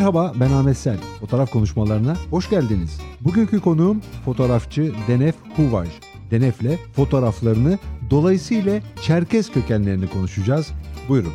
Merhaba ben Ahmet Sel. Fotoğraf konuşmalarına hoş geldiniz. Bugünkü konuğum fotoğrafçı Denef Huvaj. Denef'le fotoğraflarını dolayısıyla Çerkez kökenlerini konuşacağız. Buyurun.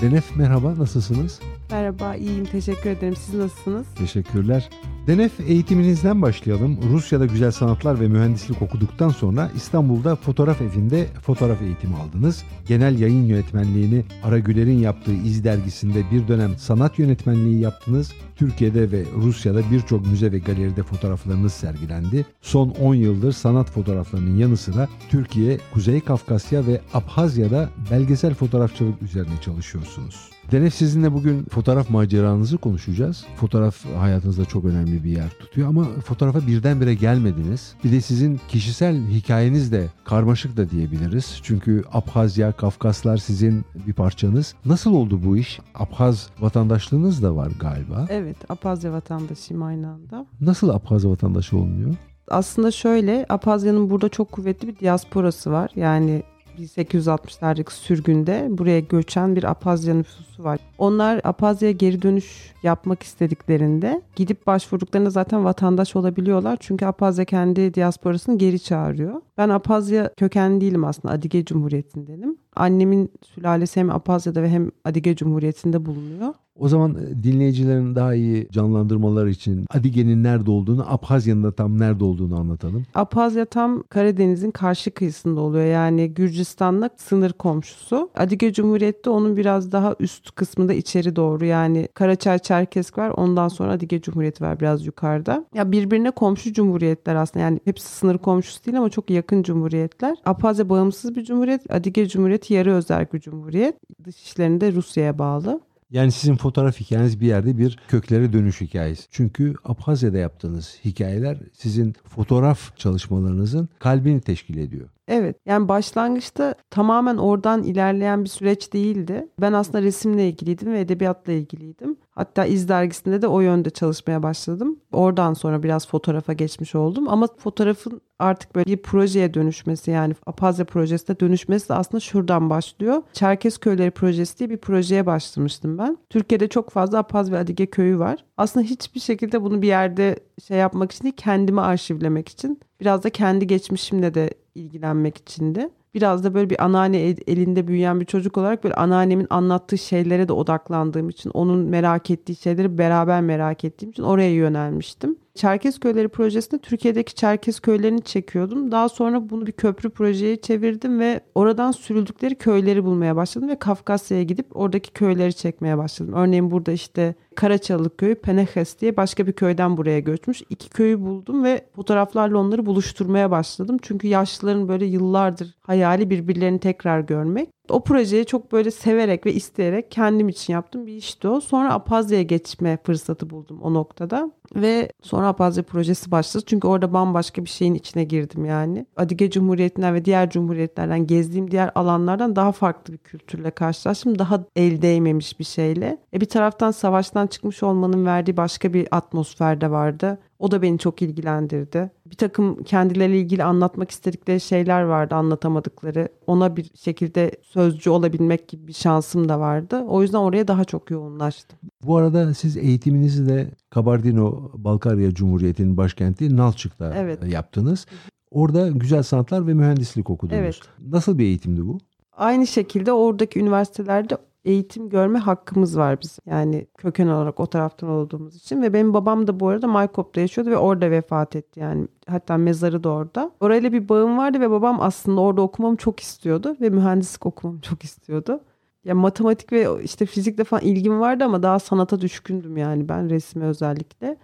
Denef merhaba nasılsınız? Merhaba iyiyim teşekkür ederim. Siz nasılsınız? Teşekkürler. Denef eğitiminizden başlayalım. Rusya'da güzel sanatlar ve mühendislik okuduktan sonra İstanbul'da fotoğraf evinde fotoğraf eğitimi aldınız. Genel yayın yönetmenliğini Ara Güler'in yaptığı İz dergisinde bir dönem sanat yönetmenliği yaptınız. Türkiye'de ve Rusya'da birçok müze ve galeride fotoğraflarınız sergilendi. Son 10 yıldır sanat fotoğraflarının yanı sıra Türkiye, Kuzey Kafkasya ve Abhazya'da belgesel fotoğrafçılık üzerine çalışıyorsunuz. Denef sizinle bugün fotoğraf maceranızı konuşacağız. Fotoğraf hayatınızda çok önemli bir yer tutuyor ama fotoğrafa birdenbire gelmediniz. Bir de sizin kişisel hikayeniz de karmaşık da diyebiliriz. Çünkü Abhazya, Kafkaslar sizin bir parçanız. Nasıl oldu bu iş? Abhaz vatandaşlığınız da var galiba. Evet Apazya vatandaşıyım aynı anda. Nasıl Abhaz vatandaşı olunuyor? Aslında şöyle Apazya'nın burada çok kuvvetli bir diasporası var. Yani 1860'lardaki sürgünde buraya göçen bir Apazya nüfusu var. Onlar Apazya'ya geri dönüş yapmak istediklerinde gidip başvurduklarında zaten vatandaş olabiliyorlar. Çünkü Apazya kendi diasporasını geri çağırıyor. Ben Apazya kökenli değilim aslında. Adige Cumhuriyeti'ndenim. Annemin sülalesi hem Apazya'da ve hem Adige Cumhuriyeti'nde bulunuyor. O zaman e, dinleyicilerin daha iyi canlandırmaları için Adige'nin nerede olduğunu, Abhazya'nın da tam nerede olduğunu anlatalım. Apazya tam Karadeniz'in karşı kıyısında oluyor. Yani Gürcistan'la sınır komşusu. Adige Cumhuriyeti onun biraz daha üst kısmında içeri doğru. Yani Karaçay Çerkesk var. Ondan sonra Adige Cumhuriyeti var biraz yukarıda. Ya birbirine komşu cumhuriyetler aslında. Yani hepsi sınır komşusu değil ama çok yakın cumhuriyetler. Apazya bağımsız bir cumhuriyet. Adige Cumhuriyeti yarı özerk bir cumhuriyet. Dış işlerinde Rusya'ya bağlı. Yani sizin fotoğraf hikayeniz bir yerde bir köklere dönüş hikayesi. Çünkü Abhazya'da yaptığınız hikayeler sizin fotoğraf çalışmalarınızın kalbini teşkil ediyor. Evet yani başlangıçta tamamen oradan ilerleyen bir süreç değildi. Ben aslında resimle ilgiliydim ve edebiyatla ilgiliydim. Hatta İz dergisinde de o yönde çalışmaya başladım. Oradan sonra biraz fotoğrafa geçmiş oldum. Ama fotoğrafın artık böyle bir projeye dönüşmesi yani Apazya projesine dönüşmesi de aslında şuradan başlıyor. Çerkez Köyleri Projesi diye bir projeye başlamıştım ben. Türkiye'de çok fazla Apaz ve Adige köyü var. Aslında hiçbir şekilde bunu bir yerde şey yapmak için değil kendimi arşivlemek için. Biraz da kendi geçmişimle de ilgilenmek içindi. Biraz da böyle bir anneanne elinde büyüyen bir çocuk olarak böyle anneannemin anlattığı şeylere de odaklandığım için, onun merak ettiği şeyleri beraber merak ettiğim için oraya yönelmiştim. Çerkez Köyleri projesinde Türkiye'deki Çerkez köylerini çekiyordum. Daha sonra bunu bir köprü projeye çevirdim ve oradan sürüldükleri köyleri bulmaya başladım ve Kafkasya'ya gidip oradaki köyleri çekmeye başladım. Örneğin burada işte Karaçalık köyü Penehes diye başka bir köyden buraya göçmüş. İki köyü buldum ve fotoğraflarla onları buluşturmaya başladım. Çünkü yaşlıların böyle yıllardır hayali birbirlerini tekrar görmek. O projeyi çok böyle severek ve isteyerek kendim için yaptım bir işti o. Sonra Apazya'ya geçme fırsatı buldum o noktada. Ve sonra Apazya projesi başladı. Çünkü orada bambaşka bir şeyin içine girdim yani. Adige Cumhuriyeti'nden ve diğer cumhuriyetlerden gezdiğim diğer alanlardan daha farklı bir kültürle karşılaştım. Daha el değmemiş bir şeyle. E bir taraftan savaştan çıkmış olmanın verdiği başka bir atmosfer de vardı. O da beni çok ilgilendirdi. Bir takım kendileriyle ilgili anlatmak istedikleri şeyler vardı anlatamadıkları. Ona bir şekilde sözcü olabilmek gibi bir şansım da vardı. O yüzden oraya daha çok yoğunlaştım. Bu arada siz eğitiminizi de Kabardino-Balkarya Cumhuriyeti'nin başkenti Nalçık'ta evet. yaptınız. Orada güzel sanatlar ve mühendislik okudunuz. Evet. Nasıl bir eğitimdi bu? Aynı şekilde oradaki üniversitelerde eğitim görme hakkımız var biz. Yani köken olarak o taraftan olduğumuz için ve benim babam da bu arada Maykop'ta yaşıyordu ve orada vefat etti yani. Hatta mezarı da orada. Orayla bir bağım vardı ve babam aslında orada okumamı çok istiyordu ve mühendislik okumamı çok istiyordu. Ya matematik ve işte fizikle falan ilgim vardı ama daha sanata düşkündüm yani ben resme özellikle.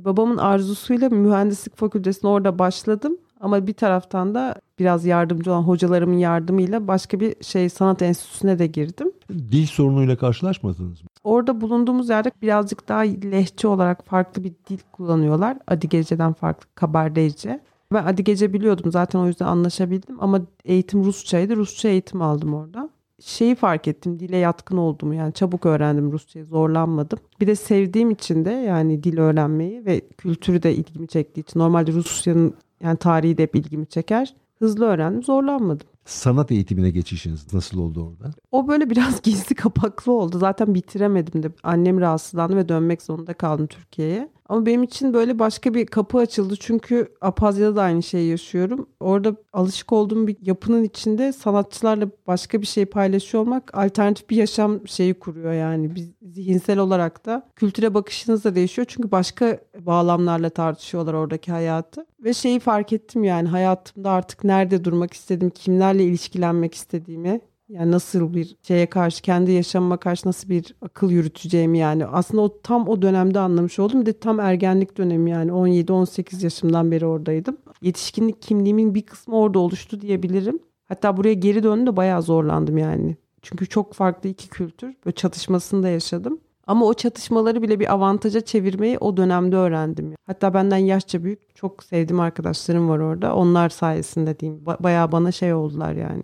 E, babamın arzusuyla mühendislik fakültesine orada başladım. Ama bir taraftan da biraz yardımcı olan hocalarımın yardımıyla başka bir şey sanat enstitüsüne de girdim. Dil sorunuyla karşılaşmadınız mı? Orada bulunduğumuz yerde birazcık daha lehçe olarak farklı bir dil kullanıyorlar. Adigece'den farklı, Kabardeyce. Ben Adigece biliyordum zaten o yüzden anlaşabildim ama eğitim Rusçaydı. Rusça eğitim aldım orada şeyi fark ettim dile yatkın oldum yani çabuk öğrendim Rusçayı zorlanmadım. Bir de sevdiğim için de yani dil öğrenmeyi ve kültürü de ilgimi çektiği için normalde Rusya'nın yani tarihi de hep ilgimi çeker. Hızlı öğrendim zorlanmadım. Sanat eğitimine geçişiniz nasıl oldu orada? O böyle biraz gizli kapaklı oldu. Zaten bitiremedim de. Annem rahatsızlandı ve dönmek zorunda kaldım Türkiye'ye. Ama benim için böyle başka bir kapı açıldı. Çünkü Apazya'da da aynı şeyi yaşıyorum. Orada alışık olduğum bir yapının içinde sanatçılarla başka bir şey paylaşıyor olmak alternatif bir yaşam şeyi kuruyor yani. Biz zihinsel olarak da kültüre bakışınız da değişiyor. Çünkü başka bağlamlarla tartışıyorlar oradaki hayatı. Ve şeyi fark ettim yani hayatımda artık nerede durmak istedim, kimlerle ilişkilenmek istediğimi yani nasıl bir şeye karşı, kendi yaşamıma karşı nasıl bir akıl yürüteceğimi yani. Aslında o tam o dönemde anlamış oldum. Bir de tam ergenlik dönemi yani 17-18 yaşımdan beri oradaydım. Yetişkinlik kimliğimin bir kısmı orada oluştu diyebilirim. Hatta buraya geri döndüm de bayağı zorlandım yani. Çünkü çok farklı iki kültür. Böyle çatışmasını da yaşadım. Ama o çatışmaları bile bir avantaja çevirmeyi o dönemde öğrendim. Hatta benden yaşça büyük çok sevdiğim arkadaşlarım var orada. Onlar sayesinde diyeyim. Ba- bayağı bana şey oldular yani.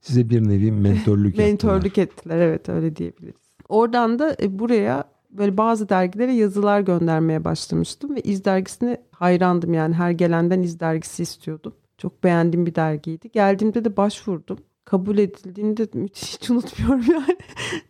Size bir nevi mentörlük Mentörlük ettiler evet öyle diyebiliriz. Oradan da e, buraya böyle bazı dergilere yazılar göndermeye başlamıştım ve İz dergisine hayrandım yani her gelenden İz dergisi istiyordum. Çok beğendiğim bir dergiydi. Geldiğimde de başvurdum kabul edildiğinde müthiş hiç unutmuyorum yani.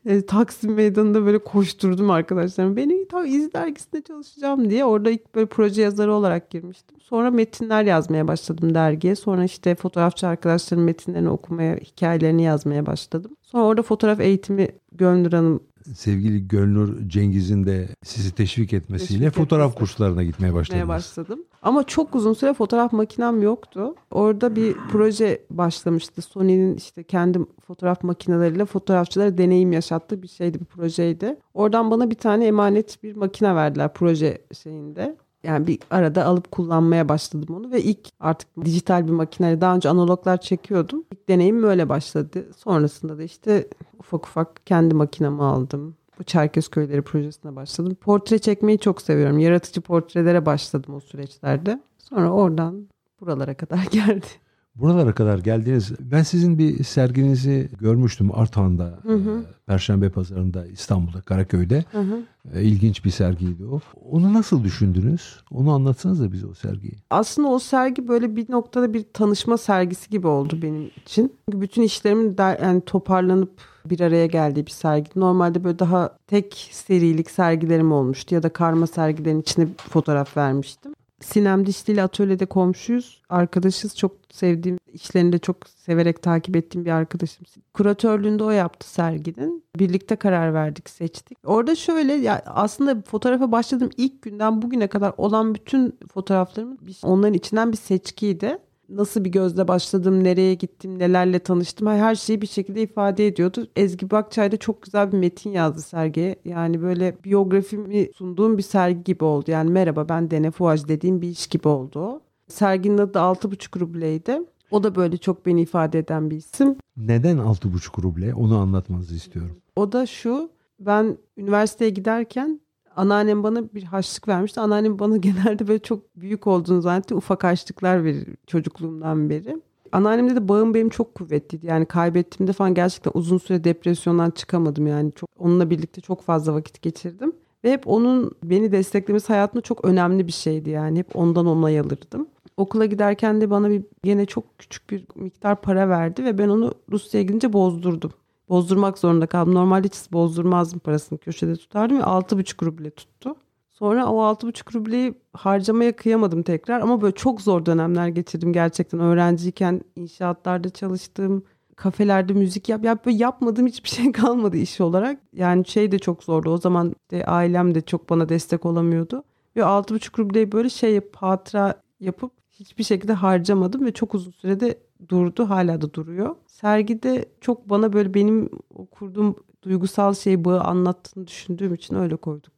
e, Taksim Meydanı'nda böyle koşturdum arkadaşlarım. Beni ta İz dergisinde çalışacağım diye. Orada ilk böyle proje yazarı olarak girmiştim. Sonra metinler yazmaya başladım dergiye. Sonra işte fotoğrafçı arkadaşlarım metinlerini okumaya, hikayelerini yazmaya başladım. Sonra orada fotoğraf eğitimi Gönül Hanım sevgili Gönlür Cengiz'in de sizi teşvik etmesiyle teşvik fotoğraf etmesi. kurslarına gitmeye başladınız. başladım. Ama çok uzun süre fotoğraf makinem yoktu. Orada bir proje başlamıştı. Sony'nin işte kendi fotoğraf makineleriyle fotoğrafçılara deneyim yaşattığı bir şeydi, bir projeydi. Oradan bana bir tane emanet bir makine verdiler proje şeyinde. Yani bir arada alıp kullanmaya başladım onu ve ilk artık dijital bir makineyle daha önce analoglar çekiyordum. İlk deneyim böyle başladı. Sonrasında da işte ufak ufak kendi makinamı aldım. Bu Çerkez Köyleri projesine başladım. Portre çekmeyi çok seviyorum. Yaratıcı portrelere başladım o süreçlerde. Sonra oradan buralara kadar geldi. Buralara kadar geldiniz. Ben sizin bir serginizi görmüştüm Artahan'da, hı hı. E, Perşembe Pazarı'nda, İstanbul'da, Karaköy'de. Hı hı. E, ilginç bir sergiydi o. Onu nasıl düşündünüz? Onu anlatsanız da bize o sergiyi. Aslında o sergi böyle bir noktada bir tanışma sergisi gibi oldu benim için. Çünkü bütün işlerimin der, yani toparlanıp bir araya geldiği bir sergi. Normalde böyle daha tek serilik sergilerim olmuştu ya da karma sergilerin içine fotoğraf vermiştim. Sinem Dişli ile atölyede komşuyuz. Arkadaşız. Çok sevdiğim, işlerini de çok severek takip ettiğim bir arkadaşım. Kuratörlüğünde o yaptı serginin. Birlikte karar verdik, seçtik. Orada şöyle ya aslında fotoğrafa başladığım ilk günden bugüne kadar olan bütün fotoğraflarım onların içinden bir seçkiydi nasıl bir gözle başladım, nereye gittim, nelerle tanıştım her şeyi bir şekilde ifade ediyordu. Ezgi Bakçay da çok güzel bir metin yazdı sergiye. Yani böyle biyografimi sunduğum bir sergi gibi oldu. Yani merhaba ben Dene Fuaj dediğim bir iş gibi oldu. Serginin adı 6,5 rubleydi. O da böyle çok beni ifade eden bir isim. Neden 6,5 ruble? Onu anlatmanızı istiyorum. O da şu. Ben üniversiteye giderken anneannem bana bir harçlık vermişti. Anneannem bana genelde böyle çok büyük olduğunu zannetti. Ufak harçlıklar verir çocukluğumdan beri. Anneannemde de bağım benim çok kuvvetliydi. Yani kaybettiğimde falan gerçekten uzun süre depresyondan çıkamadım. Yani çok onunla birlikte çok fazla vakit geçirdim. Ve hep onun beni desteklemesi hayatımda çok önemli bir şeydi yani. Hep ondan onay alırdım. Okula giderken de bana bir yine çok küçük bir miktar para verdi ve ben onu Rusya'ya gidince bozdurdum bozdurmak zorunda kaldım. Normalde hiç bozdurmazdım parasını köşede tutardım ve 6,5 ruble tuttu. Sonra o 6,5 rubleyi harcamaya kıyamadım tekrar ama böyle çok zor dönemler geçirdim gerçekten. Öğrenciyken inşaatlarda çalıştım, kafelerde müzik yap. Ya böyle yapmadığım hiçbir şey kalmadı iş olarak. Yani şey de çok zordu. O zaman de ailem de çok bana destek olamıyordu. Ve 6,5 rubleyi böyle şey yap, hatıra yapıp hiçbir şekilde harcamadım ve çok uzun sürede durdu. Hala da duruyor. Sergide çok bana böyle benim kurduğum duygusal şey bağı anlattığını düşündüğüm için öyle koyduk.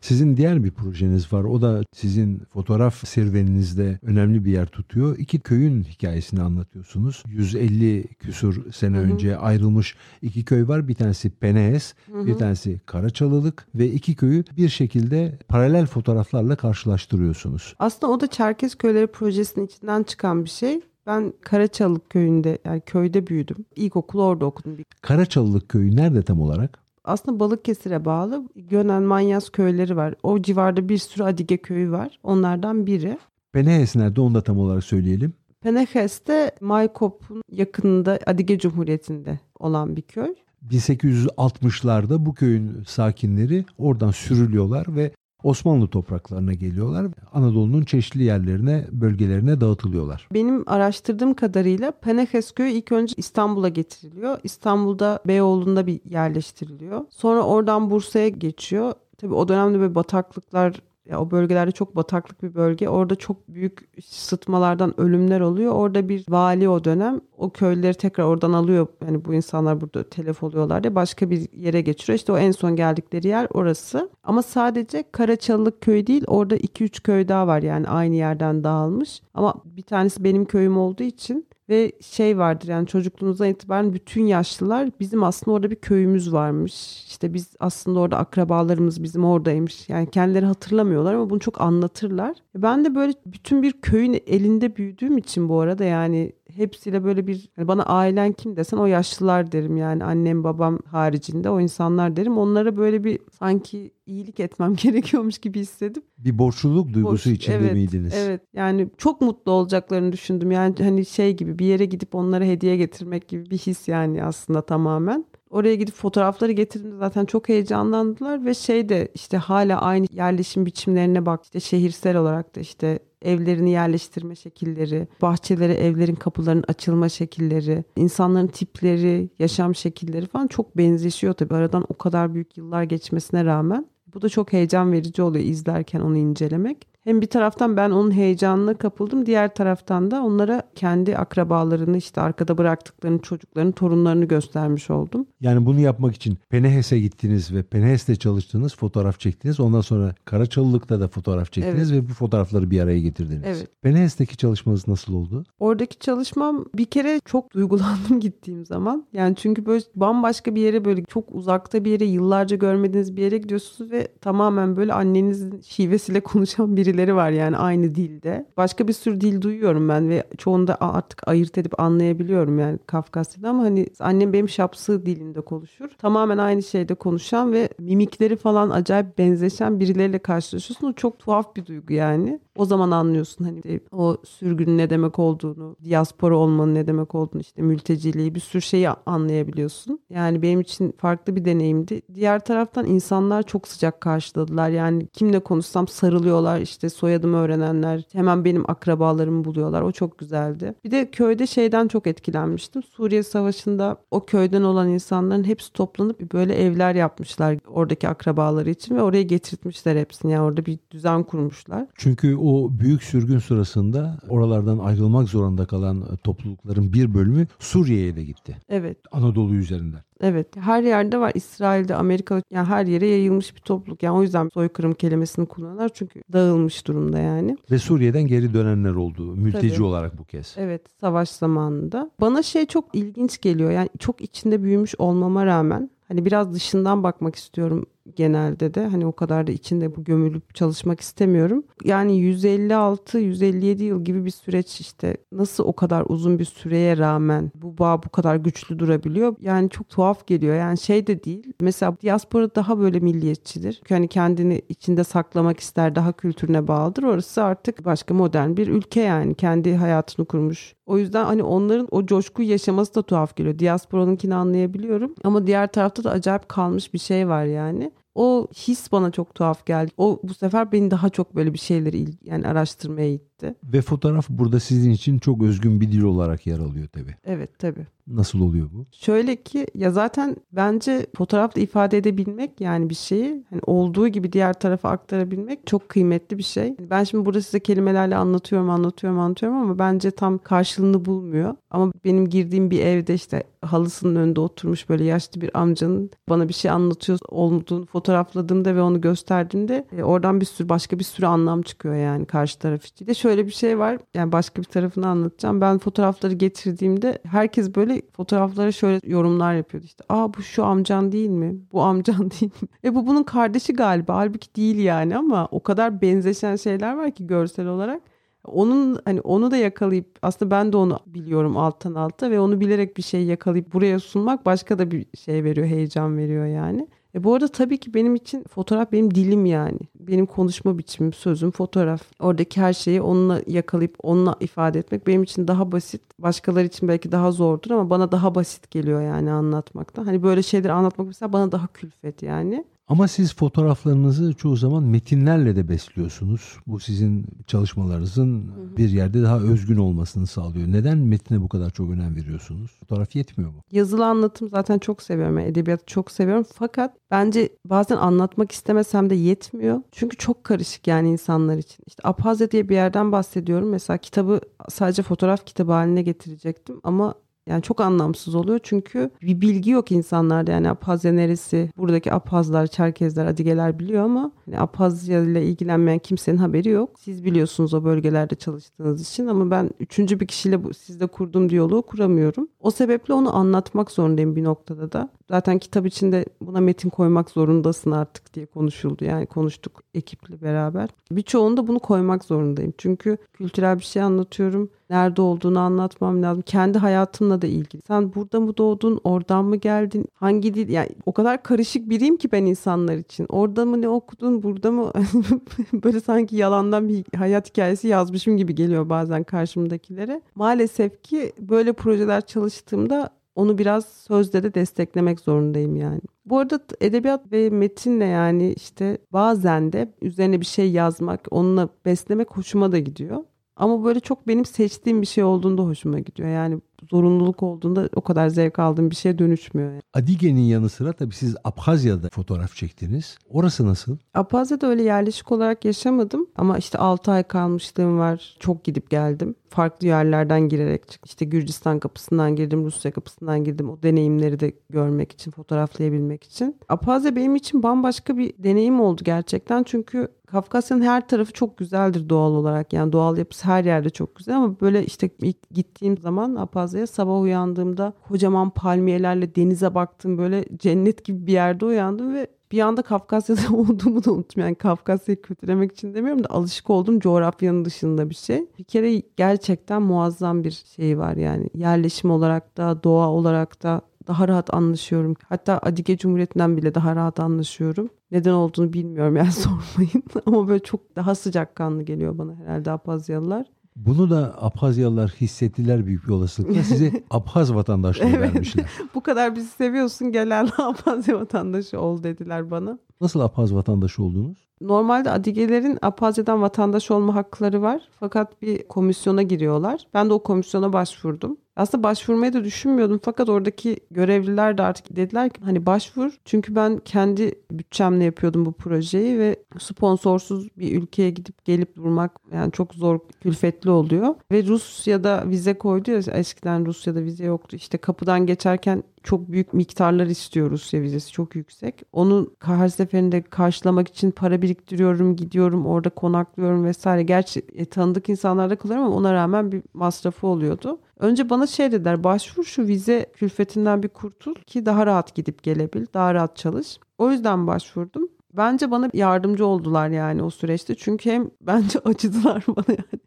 Sizin diğer bir projeniz var. O da sizin fotoğraf serüveninizde önemli bir yer tutuyor. İki köyün hikayesini anlatıyorsunuz. 150 küsur sene Hı-hı. önce ayrılmış iki köy var. Bir tanesi Penees, Hı-hı. bir tanesi Karaçalılık ve iki köyü bir şekilde paralel fotoğraflarla karşılaştırıyorsunuz. Aslında o da Çerkez Köyleri projesinin içinden çıkan bir şey. Ben Karaçalık köyünde yani köyde büyüdüm. İlkokulu orada okudum. Karaçalılık köyü nerede tam olarak? Aslında Balıkesir'e bağlı Gönen Manyas köyleri var. O civarda bir sürü Adige köyü var. Onlardan biri. Penehes nerede onu da tam olarak söyleyelim. Penehes de Maykop'un yakınında Adige Cumhuriyeti'nde olan bir köy. 1860'larda bu köyün sakinleri oradan sürülüyorlar ve Osmanlı topraklarına geliyorlar. Anadolu'nun çeşitli yerlerine, bölgelerine dağıtılıyorlar. Benim araştırdığım kadarıyla Penehes köyü ilk önce İstanbul'a getiriliyor. İstanbul'da Beyoğlu'nda bir yerleştiriliyor. Sonra oradan Bursa'ya geçiyor. Tabii o dönemde böyle bataklıklar ya o bölgelerde çok bataklık bir bölge. Orada çok büyük sıtmalardan ölümler oluyor. Orada bir vali o dönem o köyleri tekrar oradan alıyor. Yani bu insanlar burada telef oluyorlar diye başka bir yere geçiriyor. İşte o en son geldikleri yer orası. Ama sadece Karaçalılık köyü değil orada 2-3 köy daha var yani aynı yerden dağılmış. Ama bir tanesi benim köyüm olduğu için ve şey vardır yani çocukluğumuzdan itibaren bütün yaşlılar bizim aslında orada bir köyümüz varmış. İşte biz aslında orada akrabalarımız bizim oradaymış. Yani kendileri hatırlamıyorlar ama bunu çok anlatırlar. Ben de böyle bütün bir köyün elinde büyüdüğüm için bu arada yani hepsiyle böyle bir yani bana ailen kim desen o yaşlılar derim yani annem babam haricinde o insanlar derim. Onlara böyle bir sanki iyilik etmem gerekiyormuş gibi hissedip. Bir borçluluk duygusu Borç, içinde evet, miydiniz? Evet yani çok mutlu olacaklarını düşündüm. Yani hani şey gibi bir yere gidip onlara hediye getirmek gibi bir his yani aslında tamamen. Oraya gidip fotoğrafları getirdiğimde zaten çok heyecanlandılar ve şey de işte hala aynı yerleşim biçimlerine bak işte şehirsel olarak da işte evlerini yerleştirme şekilleri, bahçelere evlerin kapılarının açılma şekilleri, insanların tipleri, yaşam şekilleri falan çok benzeşiyor tabii. Aradan o kadar büyük yıllar geçmesine rağmen. Bu da çok heyecan verici oluyor izlerken onu incelemek. Hem bir taraftan ben onun heyecanına kapıldım. Diğer taraftan da onlara kendi akrabalarını işte arkada bıraktıklarını, çocuklarını, torunlarını göstermiş oldum. Yani bunu yapmak için Penehes'e gittiniz ve Penehes'te çalıştınız, fotoğraf çektiniz. Ondan sonra Karaçalılık'ta da fotoğraf çektiniz evet. ve bu fotoğrafları bir araya getirdiniz. Evet. Penehes'teki çalışmanız nasıl oldu? Oradaki çalışmam bir kere çok duygulandım gittiğim zaman. Yani çünkü böyle bambaşka bir yere böyle çok uzakta bir yere yıllarca görmediğiniz bir yere gidiyorsunuz ve tamamen böyle annenizin şivesiyle konuşan biri birileri var yani aynı dilde. Başka bir sürü dil duyuyorum ben ve çoğunda artık ayırt edip anlayabiliyorum yani Kafkasya'da ama hani annem benim şapsı dilinde konuşur. Tamamen aynı şeyde konuşan ve mimikleri falan acayip benzeşen birileriyle karşılaşıyorsun. O çok tuhaf bir duygu yani. O zaman anlıyorsun hani o sürgünün ne demek olduğunu, diaspora olmanın ne demek olduğunu, işte mülteciliği bir sürü şeyi anlayabiliyorsun. Yani benim için farklı bir deneyimdi. Diğer taraftan insanlar çok sıcak karşıladılar. Yani kimle konuşsam sarılıyorlar işte soyadımı öğrenenler hemen benim akrabalarımı buluyorlar. O çok güzeldi. Bir de köyde şeyden çok etkilenmiştim. Suriye Savaşı'nda o köyden olan insanların hepsi toplanıp böyle evler yapmışlar oradaki akrabaları için ve oraya getirtmişler hepsini. Yani orada bir düzen kurmuşlar. Çünkü o büyük sürgün sırasında oralardan ayrılmak zorunda kalan toplulukların bir bölümü Suriye'ye de gitti. Evet. Anadolu üzerinden. Evet her yerde var İsrail'de Amerika'da yani her yere yayılmış bir topluluk. Yani o yüzden soykırım kelimesini kullanırlar çünkü dağılmış durumda yani. Ve Suriye'den geri dönenler oldu mülteci Tabii. olarak bu kez. Evet savaş zamanında. Bana şey çok ilginç geliyor yani çok içinde büyümüş olmama rağmen hani biraz dışından bakmak istiyorum genelde de hani o kadar da içinde bu gömülüp çalışmak istemiyorum. Yani 156-157 yıl gibi bir süreç işte nasıl o kadar uzun bir süreye rağmen bu bağ bu kadar güçlü durabiliyor? Yani çok tuhaf geliyor. Yani şey de değil. Mesela diaspora daha böyle milliyetçidir. Yani kendini içinde saklamak ister, daha kültürüne bağlıdır. Orası artık başka modern bir ülke yani. Kendi hayatını kurmuş. O yüzden hani onların o coşkuyu yaşaması da tuhaf geliyor. Diaspora'nınkini anlayabiliyorum. Ama diğer tarafta da acayip kalmış bir şey var yani. O his bana çok tuhaf geldi. O bu sefer beni daha çok böyle bir şeyleri yani araştırmaya itti. Ve fotoğraf burada sizin için çok özgün bir dil olarak yer alıyor tabii. Evet tabii. Nasıl oluyor bu? Şöyle ki ya zaten bence fotoğrafla ifade edebilmek yani bir şeyi hani olduğu gibi diğer tarafa aktarabilmek çok kıymetli bir şey. Ben şimdi burada size kelimelerle anlatıyorum, anlatıyorum, anlatıyorum ama bence tam karşılığını bulmuyor. Ama benim girdiğim bir evde işte halısının önünde oturmuş böyle yaşlı bir amcanın bana bir şey anlatıyor olduğunu fotoğrafladığımda ve onu gösterdiğimde e, oradan bir sürü başka bir sürü anlam çıkıyor yani karşı taraf için. de şöyle bir şey var yani başka bir tarafını anlatacağım. Ben fotoğrafları getirdiğimde herkes böyle fotoğraflara şöyle yorumlar yapıyordu işte. Aa bu şu amcan değil mi? Bu amcan değil mi? E bu bunun kardeşi galiba. Halbuki değil yani ama o kadar benzeşen şeyler var ki görsel olarak. Onun hani onu da yakalayıp aslında ben de onu biliyorum alttan alta ve onu bilerek bir şey yakalayıp buraya sunmak başka da bir şey veriyor, heyecan veriyor yani. E bu arada tabii ki benim için fotoğraf benim dilim yani. Benim konuşma biçimim, sözüm fotoğraf. Oradaki her şeyi onunla yakalayıp onunla ifade etmek benim için daha basit. Başkaları için belki daha zordur ama bana daha basit geliyor yani anlatmakta. Hani böyle şeyleri anlatmak mesela bana daha külfet yani. Ama siz fotoğraflarınızı çoğu zaman metinlerle de besliyorsunuz. Bu sizin çalışmalarınızın bir yerde daha özgün olmasını sağlıyor. Neden metine bu kadar çok önem veriyorsunuz? Fotoğraf yetmiyor mu? Yazılı anlatım zaten çok seviyorum. Edebiyatı çok seviyorum. Fakat bence bazen anlatmak istemesem de yetmiyor. Çünkü çok karışık yani insanlar için. İşte Apazya diye bir yerden bahsediyorum. Mesela kitabı sadece fotoğraf kitabı haline getirecektim ama yani çok anlamsız oluyor çünkü bir bilgi yok insanlarda yani Apazya neresi, buradaki Apazlar, Çerkezler, Adigeler biliyor ama hani Apazya ile ilgilenmeyen kimsenin haberi yok. Siz biliyorsunuz o bölgelerde çalıştığınız için ama ben üçüncü bir kişiyle bu, sizle kurduğum diyaloğu kuramıyorum. O sebeple onu anlatmak zorundayım bir noktada da. Zaten kitap içinde buna metin koymak zorundasın artık diye konuşuldu. Yani konuştuk ekiple beraber. Birçoğunda bunu koymak zorundayım. Çünkü kültürel bir şey anlatıyorum. Nerede olduğunu anlatmam lazım. Kendi hayatımla da ilgili. Sen burada mı doğdun? Oradan mı geldin? Hangi dil? Yani o kadar karışık biriyim ki ben insanlar için. Orada mı ne okudun? Burada mı? Böyle sanki yalandan bir hayat hikayesi yazmışım gibi geliyor bazen karşımdakilere. Maalesef ki böyle projeler çalıştığımda onu biraz sözde de desteklemek zorundayım yani. Bu arada edebiyat ve metinle yani işte bazen de üzerine bir şey yazmak, onunla beslemek hoşuma da gidiyor. Ama böyle çok benim seçtiğim bir şey olduğunda hoşuma gidiyor. Yani zorunluluk olduğunda o kadar zevk aldığım bir şeye dönüşmüyor. Yani. Adige'nin yanı sıra tabii siz Abhazya'da fotoğraf çektiniz. Orası nasıl? Abhazya'da öyle yerleşik olarak yaşamadım. Ama işte 6 ay kalmışlığım var. Çok gidip geldim. Farklı yerlerden girerek çıktım. İşte Gürcistan kapısından girdim, Rusya kapısından girdim. O deneyimleri de görmek için, fotoğraflayabilmek için. Abhazya benim için bambaşka bir deneyim oldu gerçekten. Çünkü Kafkasya'nın her tarafı çok güzeldir doğal olarak. Yani doğal yapısı her yerde çok güzel ama böyle işte ilk gittiğim zaman Apazya'ya sabah uyandığımda kocaman palmiyelerle denize baktım. Böyle cennet gibi bir yerde uyandım ve bir anda Kafkasya'da olduğumu da unuttum. Yani Kafkasya'yı kötülemek için demiyorum da alışık olduğum coğrafyanın dışında bir şey. Bir kere gerçekten muazzam bir şey var yani. Yerleşim olarak da doğa olarak da daha rahat anlaşıyorum. Hatta Adige Cumhuriyeti'nden bile daha rahat anlaşıyorum. Neden olduğunu bilmiyorum yani sormayın. Ama böyle çok daha sıcakkanlı geliyor bana herhalde Apazyalılar. Bunu da Abhazyalılar hissettiler büyük bir olasılıkla. Size Abhaz vatandaşlığı evet. vermişler. Bu kadar bizi seviyorsun gelen Abhazya vatandaşı ol dediler bana. Nasıl Abhaz vatandaşı oldunuz? Normalde Adigelerin Apazya'dan vatandaş olma hakları var. Fakat bir komisyona giriyorlar. Ben de o komisyona başvurdum. Aslında başvurmayı da düşünmüyordum fakat oradaki görevliler de artık dediler ki hani başvur. Çünkü ben kendi bütçemle yapıyordum bu projeyi ve sponsorsuz bir ülkeye gidip gelip durmak yani çok zor külfetli oluyor. Ve Rusya'da vize koydu ya eskiden Rusya'da vize yoktu. İşte kapıdan geçerken çok büyük miktarlar istiyor Rusya vizesi çok yüksek. Onu her seferinde karşılamak için para biriktiriyorum, gidiyorum, orada konaklıyorum vesaire. Gerçi e, tanıdık insanlarda kalıyorum ama ona rağmen bir masrafı oluyordu. Önce bana şey dediler başvur şu vize külfetinden bir kurtul ki daha rahat gidip gelebil, daha rahat çalış. O yüzden başvurdum. Bence bana yardımcı oldular yani o süreçte. Çünkü hem bence acıdılar bana yani.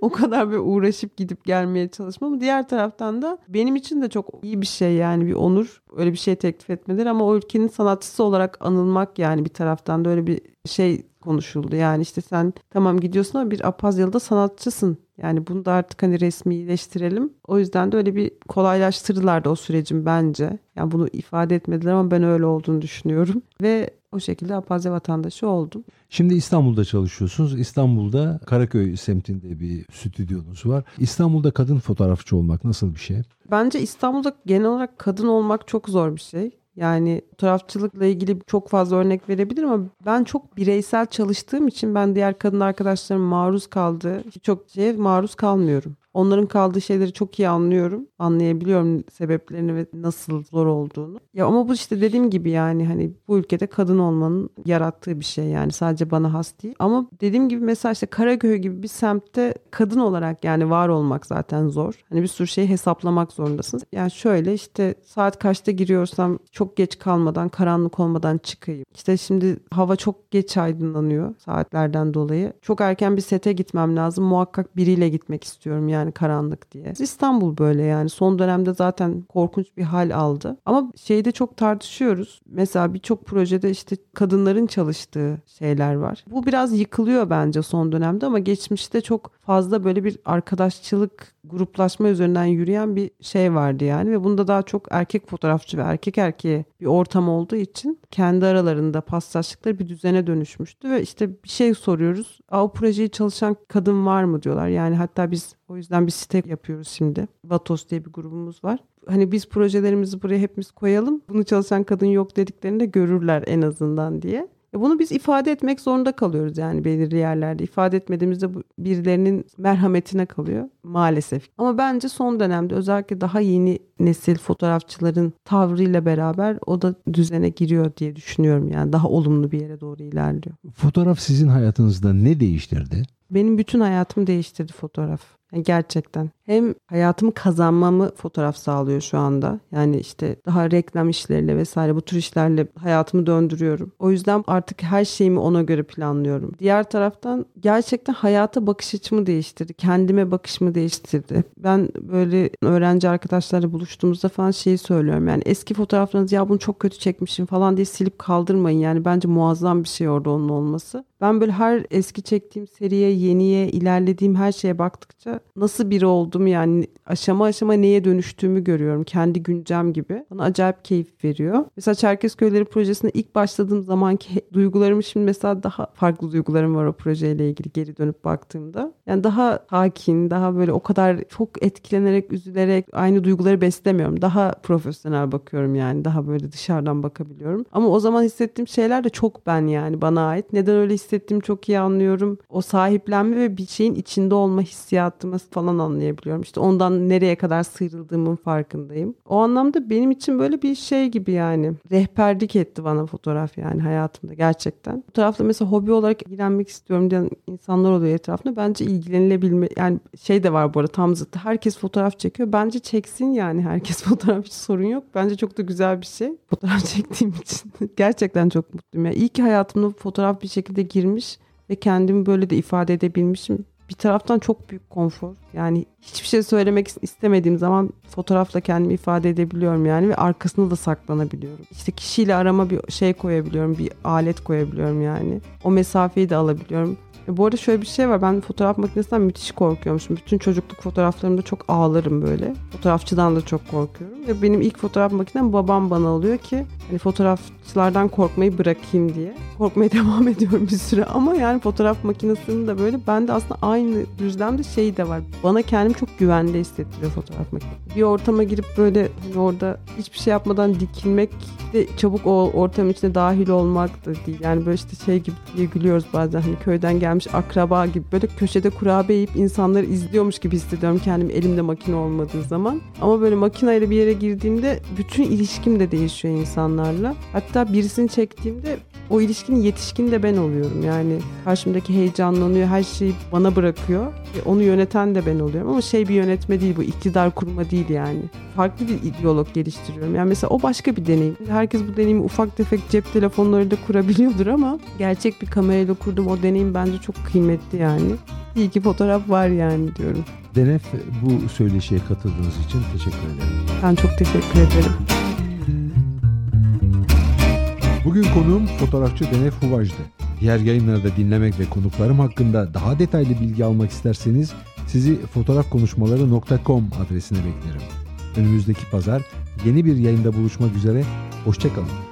o kadar bir uğraşıp gidip gelmeye çalışmam. Diğer taraftan da benim için de çok iyi bir şey yani bir onur. Öyle bir şey teklif etmeleri ama o ülkenin sanatçısı olarak anılmak yani bir taraftan da öyle bir şey konuşuldu. Yani işte sen tamam gidiyorsun ama bir Apazyalı'da sanatçısın. Yani bunu da artık hani resmileştirelim. O yüzden de öyle bir kolaylaştırdılar da o sürecin bence. Yani bunu ifade etmediler ama ben öyle olduğunu düşünüyorum. Ve o şekilde Apazya vatandaşı oldum. Şimdi İstanbul'da çalışıyorsunuz. İstanbul'da Karaköy semtinde bir stüdyonuz var. İstanbul'da kadın fotoğrafçı olmak nasıl bir şey? Bence İstanbul'da genel olarak kadın olmak çok zor bir şey. Yani fotoğrafçılıkla ilgili çok fazla örnek verebilirim ama ben çok bireysel çalıştığım için ben diğer kadın arkadaşlarım maruz kaldığı çok şeye maruz kalmıyorum. Onların kaldığı şeyleri çok iyi anlıyorum. Anlayabiliyorum sebeplerini ve nasıl zor olduğunu. Ya ama bu işte dediğim gibi yani hani bu ülkede kadın olmanın yarattığı bir şey yani sadece bana has değil. Ama dediğim gibi mesela işte Karaköy gibi bir semtte kadın olarak yani var olmak zaten zor. Hani bir sürü şeyi hesaplamak zorundasınız. Yani şöyle işte saat kaçta giriyorsam çok geç kalmadan karanlık olmadan çıkayım. İşte şimdi hava çok geç aydınlanıyor saatlerden dolayı. Çok erken bir sete gitmem lazım. Muhakkak biriyle gitmek istiyorum yani yani karanlık diye. İstanbul böyle yani son dönemde zaten korkunç bir hal aldı. Ama şeyde çok tartışıyoruz. Mesela birçok projede işte kadınların çalıştığı şeyler var. Bu biraz yıkılıyor bence son dönemde ama geçmişte çok fazla böyle bir arkadaşçılık gruplaşma üzerinden yürüyen bir şey vardı yani ve bunda daha çok erkek fotoğrafçı ve erkek erkeğe bir ortam olduğu için kendi aralarında paslaştıkları bir düzene dönüşmüştü ve işte bir şey soruyoruz. Aa, o projeyi çalışan kadın var mı diyorlar. Yani hatta biz o yüzden bir site yapıyoruz şimdi. Vatos diye bir grubumuz var. Hani biz projelerimizi buraya hepimiz koyalım. Bunu çalışan kadın yok dediklerinde görürler en azından diye. E, bunu biz ifade etmek zorunda kalıyoruz yani belirli yerlerde. İfade etmediğimizde birilerinin merhametine kalıyor maalesef. Ama bence son dönemde özellikle daha yeni nesil fotoğrafçıların tavrıyla beraber o da düzene giriyor diye düşünüyorum. Yani daha olumlu bir yere doğru ilerliyor. Fotoğraf sizin hayatınızda ne değiştirdi? Benim bütün hayatımı değiştirdi fotoğraf. Yani gerçekten. Hem hayatımı kazanmamı fotoğraf sağlıyor şu anda. Yani işte daha reklam işleriyle vesaire bu tür işlerle hayatımı döndürüyorum. O yüzden artık her şeyimi ona göre planlıyorum. Diğer taraftan gerçekten hayata bakış açımı değiştirdi. Kendime bakışımı değiştirdi. Ben böyle öğrenci arkadaşlarla buluştuğumuzda falan şeyi söylüyorum. Yani eski fotoğraflarınızı ya bunu çok kötü çekmişim falan diye silip kaldırmayın. Yani bence muazzam bir şey orada onun olması. Ben böyle her eski çektiğim seriye, yeniye, ilerlediğim her şeye baktıkça nasıl biri oldum yani aşama aşama neye dönüştüğümü görüyorum. Kendi güncem gibi. Bana acayip keyif veriyor. Mesela Çerkez Köyleri projesine ilk başladığım zamanki duygularım şimdi mesela daha farklı duygularım var o projeyle ilgili geri dönüp baktığımda. Yani daha sakin, daha böyle o kadar çok etkilenerek, üzülerek aynı duyguları beslemiyorum. Daha profesyonel bakıyorum yani. Daha böyle dışarıdan bakabiliyorum. Ama o zaman hissettiğim şeyler de çok ben yani bana ait. Neden öyle hissettiğimi çok iyi anlıyorum. O sahiplenme ve bir şeyin içinde olma hissiyatımı falan anlayabiliyorum. İşte ondan nereye kadar sıyrıldığımın farkındayım. O anlamda benim için böyle bir şey gibi yani. Rehberlik etti bana fotoğraf yani hayatımda gerçekten. Fotoğrafla mesela hobi olarak ilgilenmek istiyorum diyen insanlar oluyor etrafında. Bence ilgilenilebilme yani şey de var bu arada tam zıttı. Herkes fotoğraf çekiyor. Bence çeksin yani herkes fotoğraf hiç sorun yok. Bence çok da güzel bir şey. Fotoğraf çektiğim için. gerçekten çok mutluyum. Yani iyi ki hayatımda fotoğraf bir şekilde girmiş ve kendimi böyle de ifade edebilmişim bir taraftan çok büyük konfor. Yani hiçbir şey söylemek istemediğim zaman fotoğrafla kendimi ifade edebiliyorum yani ve arkasında da saklanabiliyorum. İşte kişiyle arama bir şey koyabiliyorum, bir alet koyabiliyorum yani. O mesafeyi de alabiliyorum. E bu arada şöyle bir şey var. Ben fotoğraf makinesinden müthiş korkuyormuşum. Bütün çocukluk fotoğraflarımda çok ağlarım böyle. Fotoğrafçıdan da çok korkuyorum. Ve benim ilk fotoğraf makinem babam bana alıyor ki hani fotoğrafçılardan korkmayı bırakayım diye. Korkmaya devam ediyorum bir süre ama yani fotoğraf makinesinin de böyle bende aslında aynı düzlemde şey de var. Bana kendim çok güvende hissettiriyor fotoğraf makinesi. Bir ortama girip böyle hani orada hiçbir şey yapmadan dikilmek de çabuk o ortam içine dahil olmak da değil. Yani böyle işte şey gibi diye gülüyoruz bazen hani köyden gelmiş akraba gibi böyle köşede kurabiye yiyip insanları izliyormuş gibi hissediyorum kendimi elimde makine olmadığı zaman. Ama böyle makineyle bir yere girdiğimde bütün ilişkim de değişiyor insanlarla. Hatta birisini çektiğimde o ilişkinin yetişkin de ben oluyorum. Yani karşımdaki heyecanlanıyor, her şeyi bana bırakıyor. Ve onu yöneten de ben oluyorum. Ama şey bir yönetme değil bu, iktidar kurma değil yani. Farklı bir ideolog geliştiriyorum. Yani mesela o başka bir deneyim. Herkes bu deneyimi ufak tefek cep telefonlarıyla kurabiliyordur ama gerçek bir kamerayla kurduğum o deneyim bence çok kıymetli yani. İyi ki fotoğraf var yani diyorum. Denef bu söyleşiye katıldığınız için teşekkür ederim. Ben çok teşekkür ederim. Bugün konuğum fotoğrafçı Denef Huvaj'dı. Diğer yayınlarda dinlemek ve konuklarım hakkında daha detaylı bilgi almak isterseniz sizi fotoğrafkonuşmaları.com adresine beklerim. Önümüzdeki pazar yeni bir yayında buluşmak üzere, hoşçakalın.